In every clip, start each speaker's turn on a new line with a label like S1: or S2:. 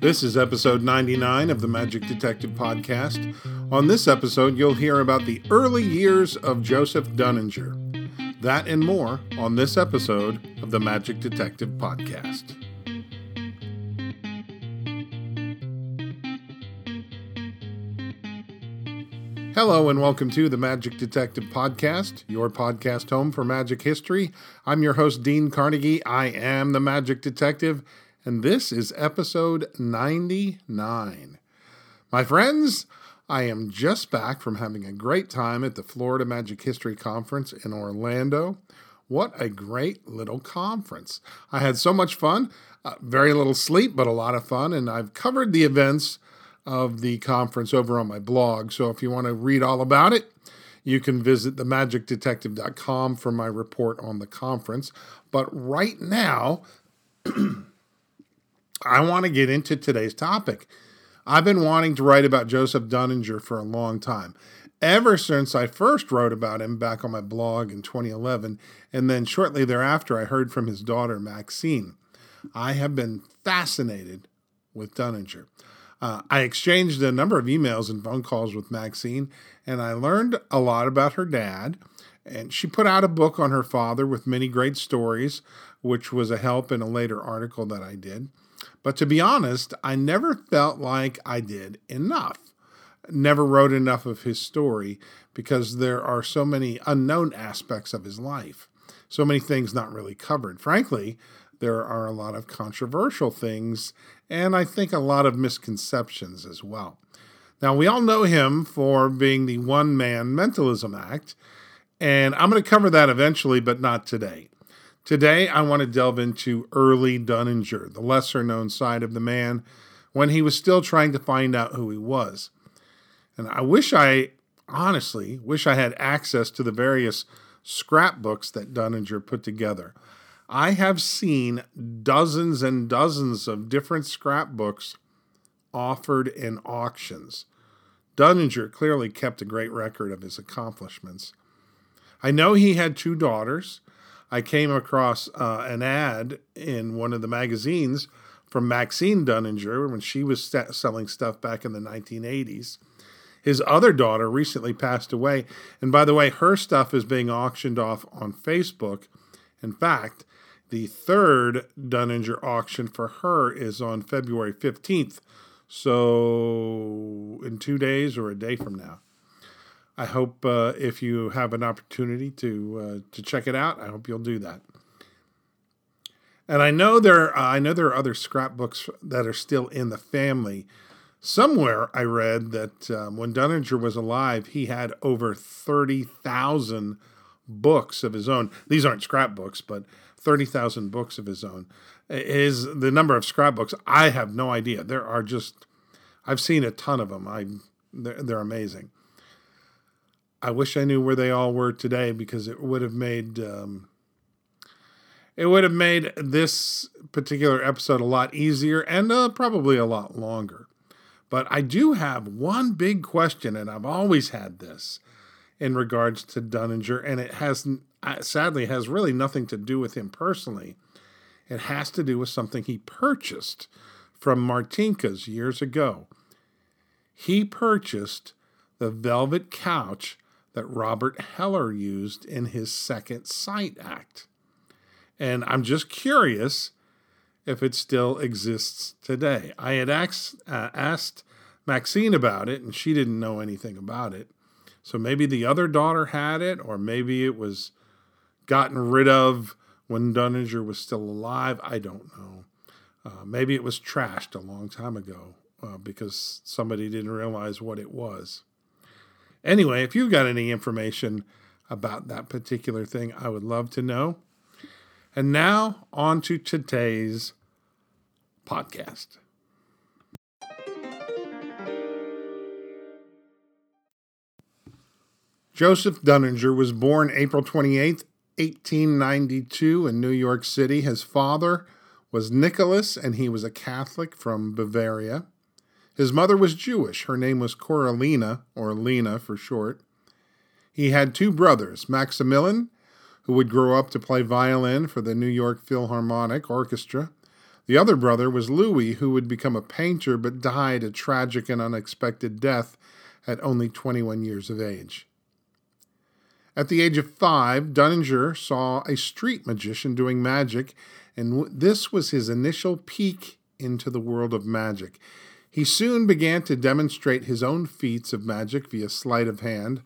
S1: This is episode 99 of the Magic Detective Podcast. On this episode, you'll hear about the early years of Joseph Dunninger. That and more on this episode of the Magic Detective Podcast. Hello, and welcome to the Magic Detective Podcast, your podcast home for magic history. I'm your host, Dean Carnegie. I am the Magic Detective and this is episode 99. My friends, I am just back from having a great time at the Florida Magic History Conference in Orlando. What a great little conference! I had so much fun, uh, very little sleep, but a lot of fun, and I've covered the events of the conference over on my blog. So if you want to read all about it, you can visit themagicdetective.com for my report on the conference. But right now, I want to get into today's topic. I've been wanting to write about Joseph Dunninger for a long time. Ever since I first wrote about him back on my blog in 2011, and then shortly thereafter, I heard from his daughter, Maxine. I have been fascinated with Dunninger. Uh, I exchanged a number of emails and phone calls with Maxine, and I learned a lot about her dad. And she put out a book on her father with many great stories, which was a help in a later article that I did. But to be honest, I never felt like I did enough. Never wrote enough of his story because there are so many unknown aspects of his life, so many things not really covered. Frankly, there are a lot of controversial things and I think a lot of misconceptions as well. Now, we all know him for being the one man mentalism act, and I'm going to cover that eventually, but not today. Today, I want to delve into early Dunninger, the lesser known side of the man when he was still trying to find out who he was. And I wish I, honestly, wish I had access to the various scrapbooks that Dunninger put together. I have seen dozens and dozens of different scrapbooks offered in auctions. Dunninger clearly kept a great record of his accomplishments. I know he had two daughters I came across uh, an ad in one of the magazines from Maxine Dunninger when she was st- selling stuff back in the 1980s. His other daughter recently passed away. And by the way, her stuff is being auctioned off on Facebook. In fact, the third Dunninger auction for her is on February 15th. So, in two days or a day from now. I hope uh, if you have an opportunity to uh, to check it out, I hope you'll do that. And I know there uh, I know there are other scrapbooks that are still in the family. Somewhere I read that um, when Dunninger was alive, he had over thirty thousand books of his own. These aren't scrapbooks, but thirty thousand books of his own. Is the number of scrapbooks? I have no idea. There are just I've seen a ton of them. I they're, they're amazing. I wish I knew where they all were today because it would have made um, it would have made this particular episode a lot easier and uh, probably a lot longer. But I do have one big question, and I've always had this in regards to Dunninger, and it has sadly has really nothing to do with him personally. It has to do with something he purchased from Martinka's years ago. He purchased the velvet couch that Robert Heller used in his second sight act. And I'm just curious if it still exists today. I had asked, uh, asked Maxine about it, and she didn't know anything about it. So maybe the other daughter had it, or maybe it was gotten rid of when Dunninger was still alive. I don't know. Uh, maybe it was trashed a long time ago uh, because somebody didn't realize what it was. Anyway, if you've got any information about that particular thing, I would love to know. And now, on to today's podcast. Joseph Dunninger was born April 28, 1892, in New York City. His father was Nicholas, and he was a Catholic from Bavaria. His mother was Jewish. Her name was Coralina, or Lena for short. He had two brothers, Maximilian, who would grow up to play violin for the New York Philharmonic Orchestra. The other brother was Louis, who would become a painter but died a tragic and unexpected death at only 21 years of age. At the age of five, Dunninger saw a street magician doing magic, and this was his initial peek into the world of magic. He soon began to demonstrate his own feats of magic via sleight of hand.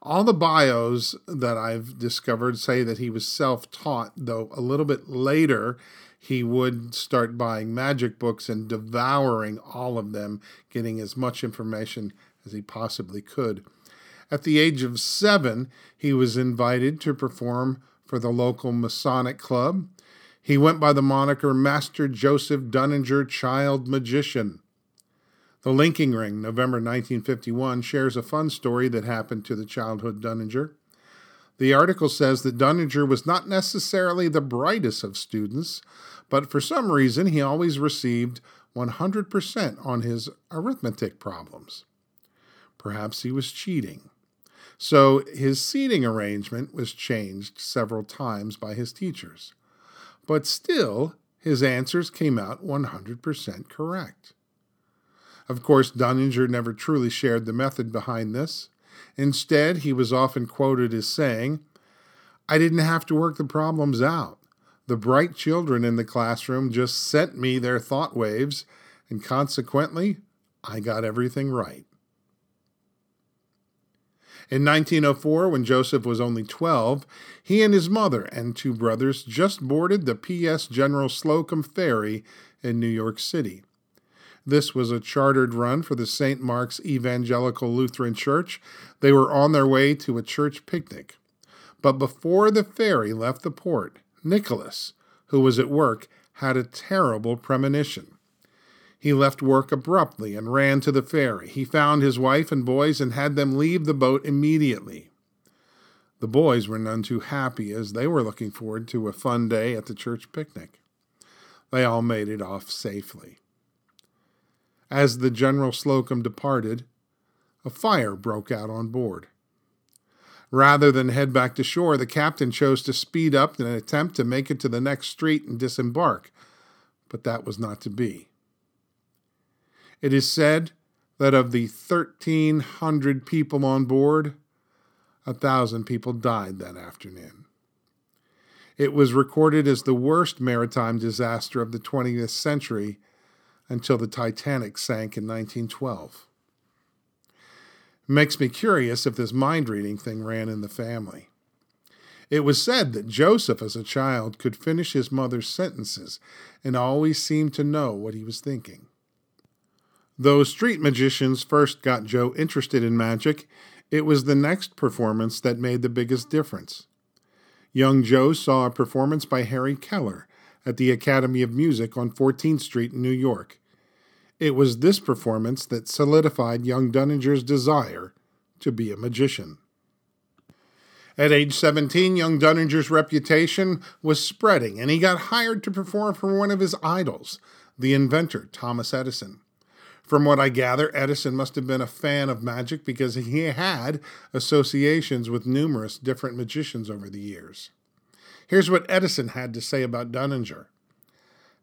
S1: All the bios that I've discovered say that he was self taught, though a little bit later he would start buying magic books and devouring all of them, getting as much information as he possibly could. At the age of seven, he was invited to perform for the local Masonic club. He went by the moniker Master Joseph Dunninger Child Magician. The Linking Ring, November 1951, shares a fun story that happened to the childhood Dunninger. The article says that Dunninger was not necessarily the brightest of students, but for some reason he always received 100% on his arithmetic problems. Perhaps he was cheating. So his seating arrangement was changed several times by his teachers. But still, his answers came out 100% correct. Of course, Dunninger never truly shared the method behind this. Instead, he was often quoted as saying, I didn't have to work the problems out. The bright children in the classroom just sent me their thought waves, and consequently, I got everything right. In 1904, when Joseph was only 12, he and his mother and two brothers just boarded the P.S. General Slocum Ferry in New York City. This was a chartered run for the St. Mark's Evangelical Lutheran Church. They were on their way to a church picnic. But before the ferry left the port, Nicholas, who was at work, had a terrible premonition. He left work abruptly and ran to the ferry. He found his wife and boys and had them leave the boat immediately. The boys were none too happy as they were looking forward to a fun day at the church picnic. They all made it off safely. As the General Slocum departed, a fire broke out on board. Rather than head back to shore, the captain chose to speed up in an attempt to make it to the next street and disembark, but that was not to be. It is said that of the 1,300 people on board, a thousand people died that afternoon. It was recorded as the worst maritime disaster of the 20th century until the Titanic sank in 1912. Makes me curious if this mind reading thing ran in the family. It was said that Joseph, as a child, could finish his mother's sentences and always seemed to know what he was thinking. Though street magicians first got Joe interested in magic, it was the next performance that made the biggest difference. Young Joe saw a performance by Harry Kellar at the Academy of Music on 14th Street in New York. It was this performance that solidified young Dunninger's desire to be a magician. At age 17, young Dunninger's reputation was spreading, and he got hired to perform for one of his idols, the inventor Thomas Edison. From what I gather, Edison must have been a fan of magic because he had associations with numerous different magicians over the years. Here's what Edison had to say about Dunninger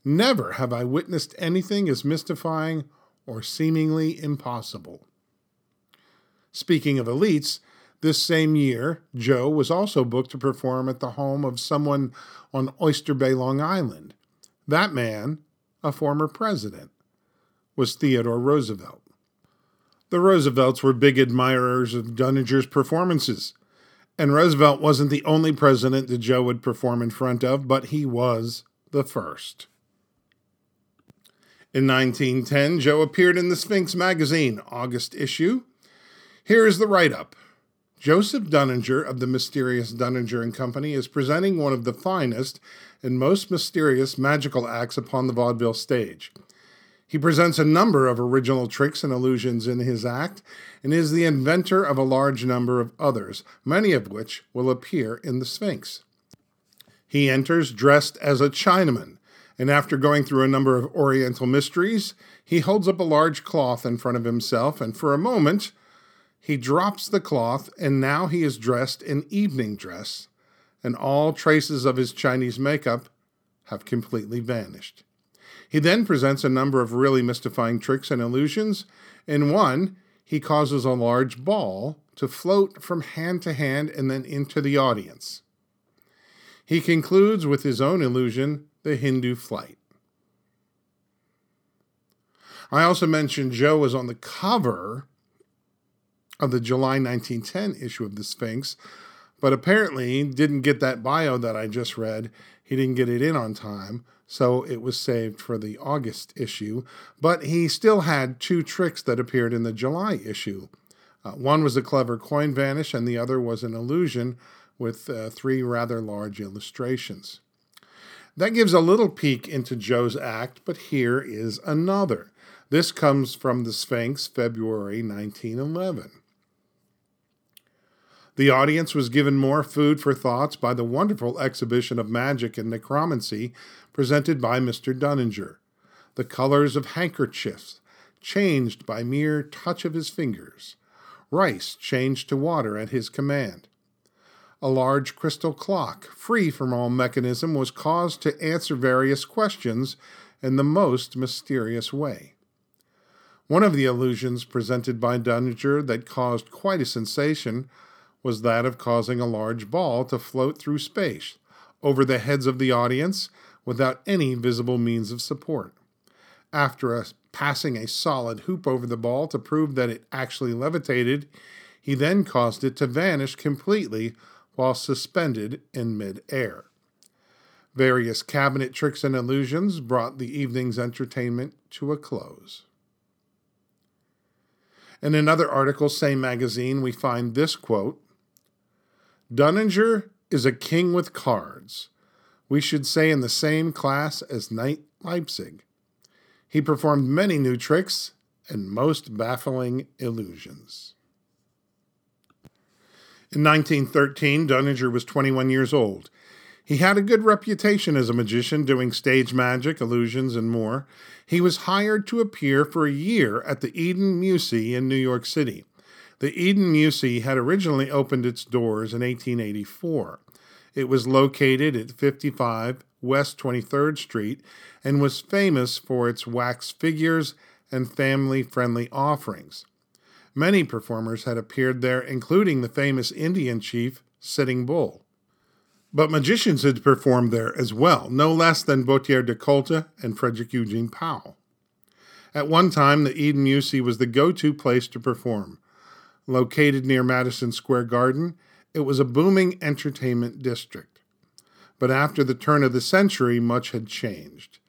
S1: Never have I witnessed anything as mystifying or seemingly impossible. Speaking of elites, this same year, Joe was also booked to perform at the home of someone on Oyster Bay, Long Island. That man, a former president, was Theodore Roosevelt. The Roosevelts were big admirers of Dunninger's performances, and Roosevelt wasn't the only president that Joe would perform in front of, but he was the first. In 1910, Joe appeared in the Sphinx magazine, August issue. Here is the write up. Joseph Dunninger of the Mysterious Dunninger and Company is presenting one of the finest and most mysterious magical acts upon the vaudeville stage. He presents a number of original tricks and illusions in his act and is the inventor of a large number of others, many of which will appear in the Sphinx. He enters dressed as a Chinaman and after going through a number of Oriental mysteries, he holds up a large cloth in front of himself, and for a moment, he drops the cloth, and now he is dressed in evening dress, and all traces of his Chinese makeup have completely vanished. He then presents a number of really mystifying tricks and illusions. In one, he causes a large ball to float from hand to hand and then into the audience. He concludes with his own illusion, the Hindu flight. I also mentioned Joe was on the cover of the July 1910 issue of the Sphinx, but apparently didn't get that bio that I just read. He didn't get it in on time, so it was saved for the August issue. But he still had two tricks that appeared in the July issue. Uh, one was a clever coin vanish, and the other was an illusion with uh, three rather large illustrations. That gives a little peek into Joe's act, but here is another. This comes from the Sphinx, February 1911. The audience was given more food for thoughts by the wonderful exhibition of magic and necromancy presented by Mr. Dunninger. The colors of handkerchiefs changed by mere touch of his fingers. Rice changed to water at his command. A large crystal clock, free from all mechanism, was caused to answer various questions in the most mysterious way. One of the illusions presented by Dunninger that caused quite a sensation was that of causing a large ball to float through space over the heads of the audience without any visible means of support. After a, passing a solid hoop over the ball to prove that it actually levitated, he then caused it to vanish completely while suspended in midair. Various cabinet tricks and illusions brought the evening's entertainment to a close. In another article, same magazine, we find this quote Dunninger is a king with cards. We should say in the same class as Nate Leipzig. He performed many new tricks and most baffling illusions. In 1913, Dunninger was 21 years old. He had a good reputation as a magician, doing stage magic, illusions, and more. He was hired to appear for a year at the Eden Musée in New York City. The Eden Musée had originally opened its doors in 1884. It was located at 55 West 23rd Street and was famous for its wax figures and family friendly offerings. Many performers had appeared there, including the famous Indian chief Sitting Bull. But magicians had performed there as well, no less than Buatier de Kolta and Frederick Eugene Powell. At one time, the Eden Musée was the go to place to perform. Located near Madison Square Garden, it was a booming entertainment district. But after the turn of the century, much had changed.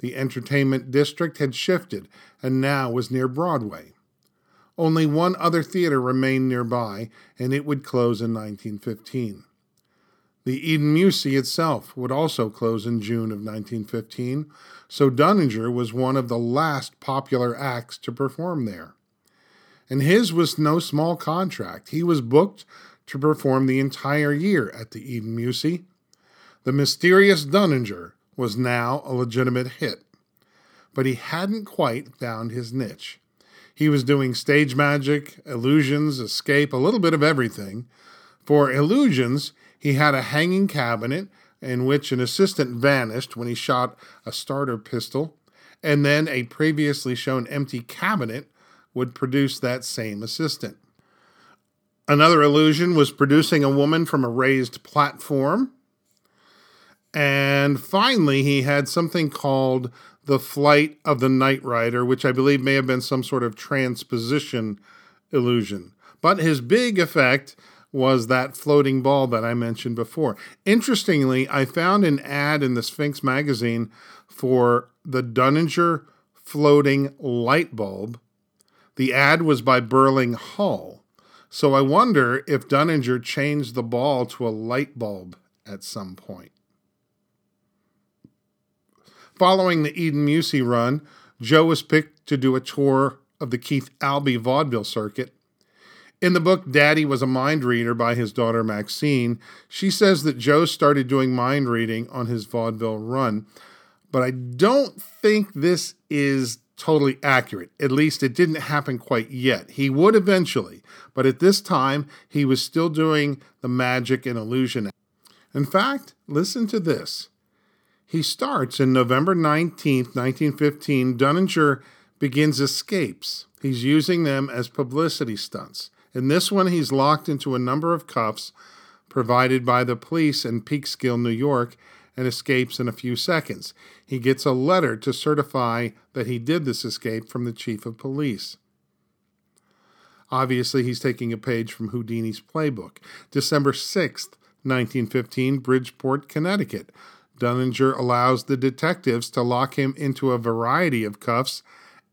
S1: The entertainment district had shifted and now was near Broadway. Only one other theater remained nearby, and it would close in 1915. The Eden Musée itself would also close in June of 1915, so Dunninger was one of the last popular acts to perform there and his was no small contract. He was booked to perform the entire year at the Eden Musée. The mysterious Dunninger was now a legitimate hit, but he hadn't quite found his niche. He was doing stage magic, illusions, escape, a little bit of everything. For illusions, he had a hanging cabinet in which an assistant vanished when he shot a starter pistol, and then a previously shown empty cabinet would produce that same assistant. Another illusion was producing a woman from a raised platform. And finally, he had something called the Flight of the Night Rider, which I believe may have been some sort of transposition illusion. But his big effect was that floating ball that I mentioned before. Interestingly, I found an ad in the Sphinx magazine for the Dunninger floating light bulb the ad was by Burling Hull, so I wonder if Dunninger changed the ball to a light bulb at some point. Following the Eden Musée run, Joe was picked to do a tour of the Keith Albee vaudeville circuit. In the book Daddy Was a Mind Reader by his daughter Maxine, she says that Joe started doing mind reading on his vaudeville run, but I don't think this is totally accurate. At least it didn't happen quite yet. He would eventually, but at this time, he was still doing the magic and illusion. In fact, listen to this. He starts in November 19th, 1915. Dunninger begins escapes. He's using them as publicity stunts. In this one, he's locked into a number of cuffs provided by the police in Peekskill, New York, and escapes in a few seconds. He gets a letter to certify that he did this escape from the chief of police. Obviously, he's taking a page from Houdini's playbook. December 6th, 1915, Bridgeport, Connecticut. Dunninger allows the detectives to lock him into a variety of cuffs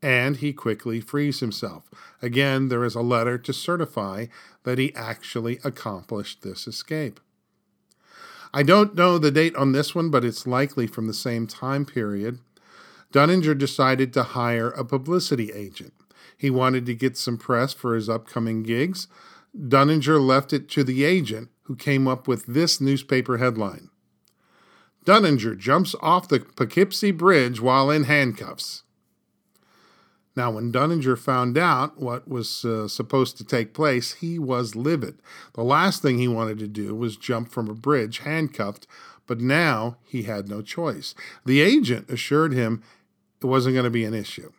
S1: and he quickly frees himself. Again, there is a letter to certify that he actually accomplished this escape. I don't know the date on this one, but it's likely from the same time period. Dunninger decided to hire a publicity agent. He wanted to get some press for his upcoming gigs. Dunninger left it to the agent, who came up with this newspaper headline Dunninger jumps off the Poughkeepsie Bridge while in handcuffs. Now, when Dunninger found out what was uh, supposed to take place, he was livid. The last thing he wanted to do was jump from a bridge handcuffed, but now he had no choice. The agent assured him it wasn't going to be an issue.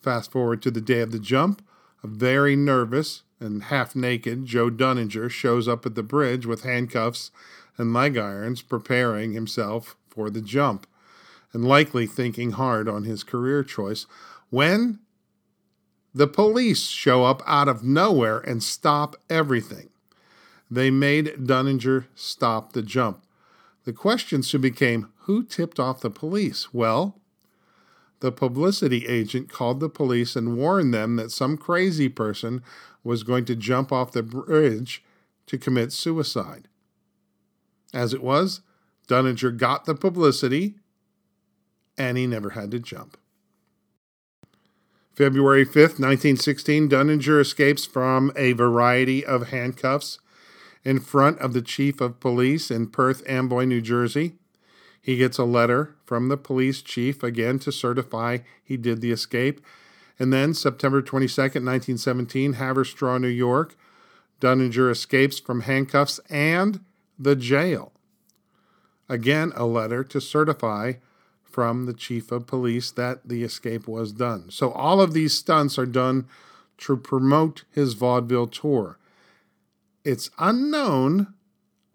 S1: Fast forward to the day of the jump, a very nervous and half naked Joe Dunninger shows up at the bridge with handcuffs and leg irons, preparing himself for the jump, and likely thinking hard on his career choice when the police show up out of nowhere and stop everything. They made Dunninger stop the jump. The question soon became who tipped off the police? Well, the publicity agent called the police and warned them that some crazy person was going to jump off the bridge to commit suicide. As it was, Dunninger got the publicity and he never had to jump. February 5th, 1916, Dunninger escapes from a variety of handcuffs in front of the chief of police in Perth Amboy, New Jersey. He gets a letter from the police chief again to certify he did the escape. And then, September 22nd, 1917, Haverstraw, New York, Dunninger escapes from handcuffs and the jail. Again, a letter to certify from the chief of police that the escape was done. So all of these stunts are done to promote his vaudeville tour. It's unknown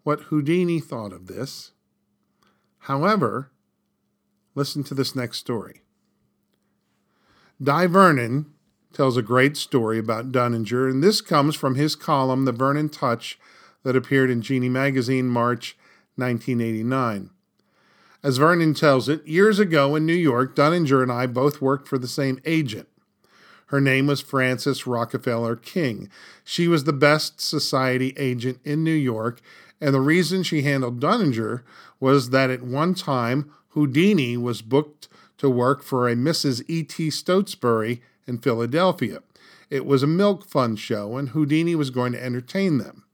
S1: what Houdini thought of this. However, listen to this next story. Dai Vernon tells a great story about Dunninger, and this comes from his column, The Vernon Touch, that appeared in Genii magazine March 1989. As Vernon tells it, years ago in New York, Dunninger and I both worked for the same agent. Her name was Frances Rockefeller King. She was the best society agent in New York, and the reason she handled Dunninger was that at one time Houdini was booked to work for a Mrs. E.T. Stotesbury in Philadelphia. It was a milk fund show, and Houdini was going to entertain them.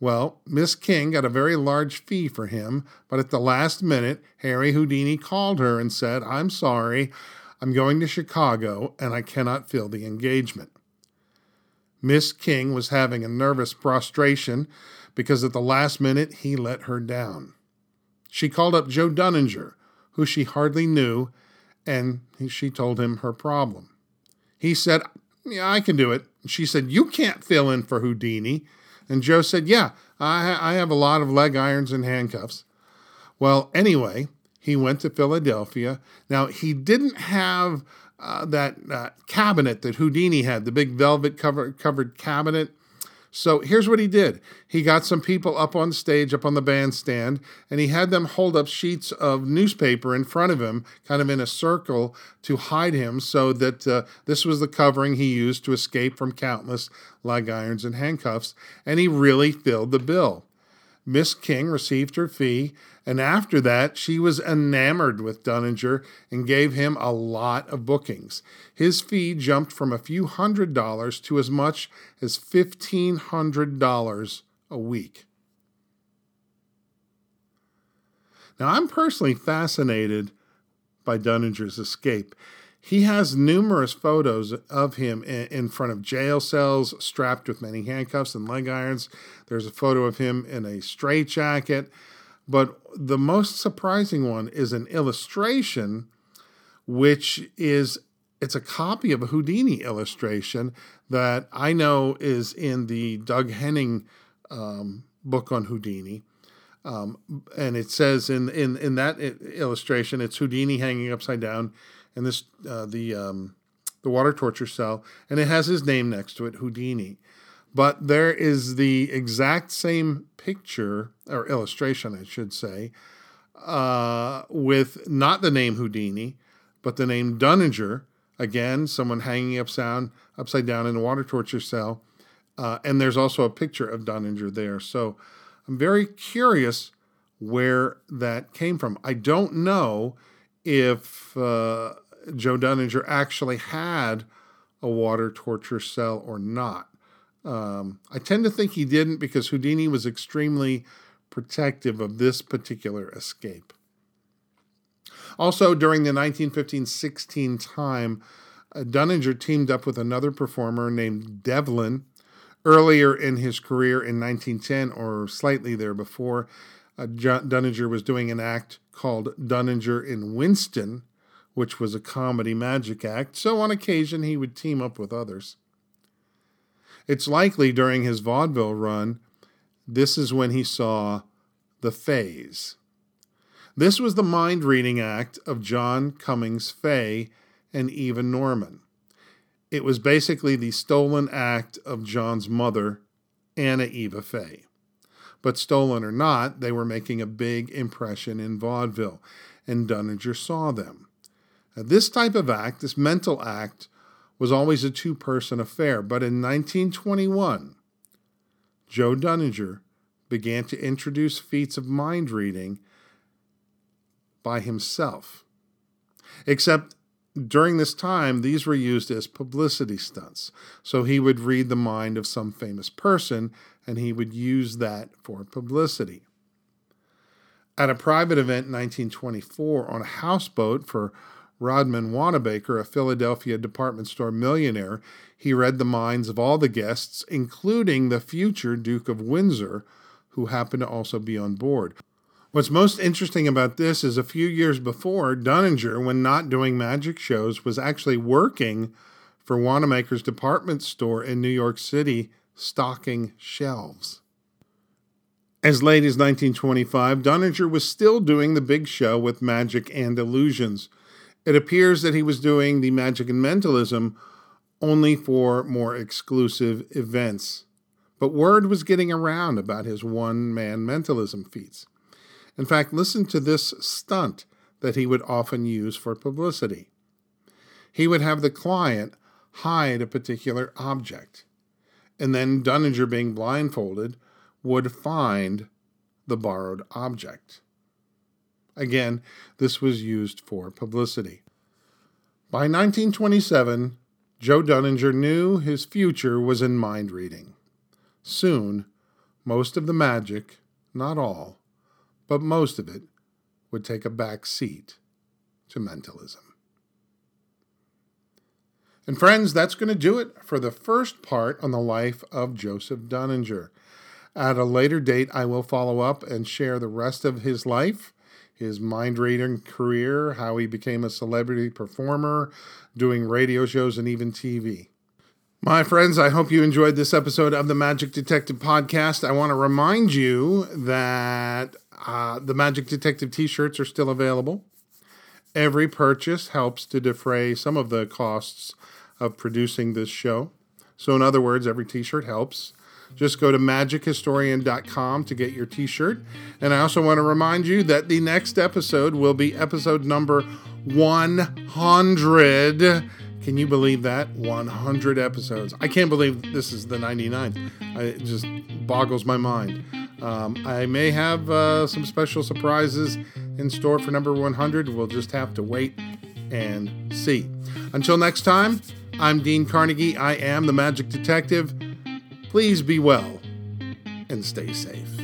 S1: Well, Miss King got a very large fee for him, but at the last minute, Harry Houdini called her and said, I'm sorry, I'm going to Chicago and I cannot fill the engagement. Miss King was having a nervous prostration because at the last minute he let her down. She called up Joe Dunninger, who she hardly knew, and she told him her problem. He said, Yeah, I can do it. She said, You can't fill in for Houdini. And Joe said, Yeah, I, I have a lot of leg irons and handcuffs. Well, anyway, he went to Philadelphia. Now, he didn't have uh, that uh, cabinet that Houdini had, the big velvet cover, covered cabinet so here's what he did he got some people up on stage, up on the bandstand, and he had them hold up sheets of newspaper in front of him, kind of in a circle to hide him, so that uh, this was the covering he used to escape from countless leg irons and handcuffs. And he really filled the bill. Miss King received her fee, and after that, she was enamored with Dunninger and gave him a lot of bookings. His fee jumped from a few hundred dollars to as much as $1,500 a week. Now, I'm personally fascinated by Dunninger's escape. He has numerous photos of him in front of jail cells, strapped with many handcuffs and leg irons. There's a photo of him in a straitjacket. But the most surprising one is an illustration, which is it's a copy of a Houdini illustration that I know is in the Doug Henning um, book on Houdini. Um, and it says in in in that illustration, it's Houdini hanging upside down, and this uh, the um, the water torture cell, and it has his name next to it, Houdini. But there is the exact same picture or illustration, I should say, uh, with not the name Houdini, but the name Dunninger. Again, someone hanging upside upside down in a water torture cell, uh, and there's also a picture of Dunninger there. So I'm very curious where that came from. I don't know if uh, Joe Dunninger actually had a water torture cell or not. Um, I tend to think he didn't because Houdini was extremely protective of this particular escape. Also, during the 1915 16 time, uh, Dunninger teamed up with another performer named Devlin. Earlier in his career in 1910, or slightly there before, uh, Dunninger was doing an act called Dunninger in Winston, which was a comedy magic act, so on occasion he would team up with others. It's likely during his vaudeville run, this is when he saw The Fays. This was the mind reading act of John Cummings Fay and Eva Norman. It was basically the stolen act of John's mother, Anna Eva Fay. But stolen or not, they were making a big impression in vaudeville, and Dunninger saw them. Now, this type of act, this mental act, was always a two person affair, but in 1921, Joe Dunninger began to introduce feats of mind reading by himself. Except during this time, these were used as publicity stunts. So he would read the mind of some famous person and he would use that for publicity. At a private event in 1924 on a houseboat for Rodman Wanamaker, a Philadelphia department store millionaire, he read the minds of all the guests, including the future Duke of Windsor, who happened to also be on board. What's most interesting about this is a few years before, Dunninger, when not doing magic shows, was actually working for Wanamaker's department store in New York City, stocking shelves. As late as 1925, Dunninger was still doing the big show with magic and illusions. It appears that he was doing the magic and mentalism only for more exclusive events. But word was getting around about his one man mentalism feats. In fact, listen to this stunt that he would often use for publicity. He would have the client hide a particular object, and then Dunninger, being blindfolded, would find the borrowed object. Again, this was used for publicity. By 1927, Joe Dunninger knew his future was in mind reading. Soon, most of the magic, not all, but most of it, would take a back seat to mentalism. And friends, that's going to do it for the first part on the life of Joseph Dunninger. At a later date, I will follow up and share the rest of his life his mind reading career, how he became a celebrity performer, doing radio shows and even TV. My friends, I hope you enjoyed this episode of the Magic Detective Podcast. I want to remind you that uh, the Magic Detective t shirts are still available. Every purchase helps to defray some of the costs of producing this show. So, in other words, every t shirt helps. Just go to magichistorian.com to get your t shirt. And I also want to remind you that the next episode will be episode number 100. Can you believe that? 100 episodes. I can't believe this is the 99th. It just boggles my mind. Um, I may have uh, some special surprises in store for number 100. We'll just have to wait and see. Until next time, I'm Dean Carnegie. I am the Magic Detective. Please be well and stay safe.